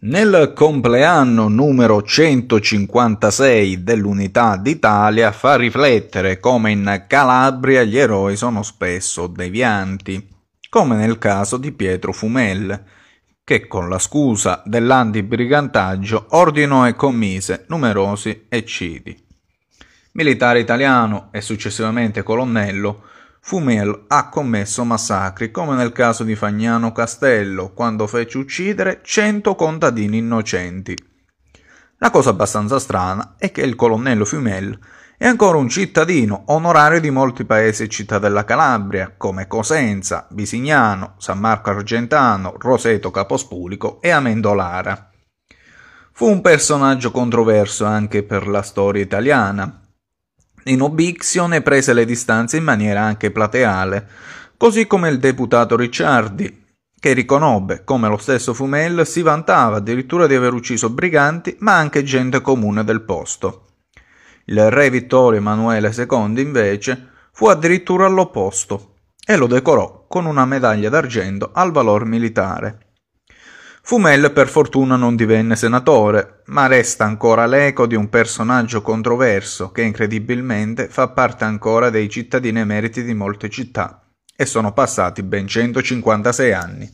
Nel compleanno numero 156 dell'Unità d'Italia fa riflettere come in Calabria gli eroi sono spesso devianti, come nel caso di Pietro Fumel, che con la scusa dell'antibrigantaggio ordinò e commise numerosi eccidi. Militare italiano e successivamente colonnello, Fumel ha commesso massacri come nel caso di Fagnano Castello, quando fece uccidere cento contadini innocenti. La cosa abbastanza strana è che il colonnello Fumel è ancora un cittadino onorario di molti paesi e città della Calabria, come Cosenza, Bisignano, San Marco Argentano, Roseto Capospulico e Amendolara. Fu un personaggio controverso anche per la storia italiana, in Obixio ne prese le distanze in maniera anche plateale, così come il deputato Ricciardi, che riconobbe come lo stesso Fumel si vantava addirittura di aver ucciso briganti, ma anche gente comune del posto. Il re Vittorio Emanuele II, invece, fu addirittura all'opposto e lo decorò con una medaglia d'argento al valor militare. Fumel per fortuna non divenne senatore, ma resta ancora l'eco di un personaggio controverso che incredibilmente fa parte ancora dei cittadini emeriti di molte città, e sono passati ben 156 anni.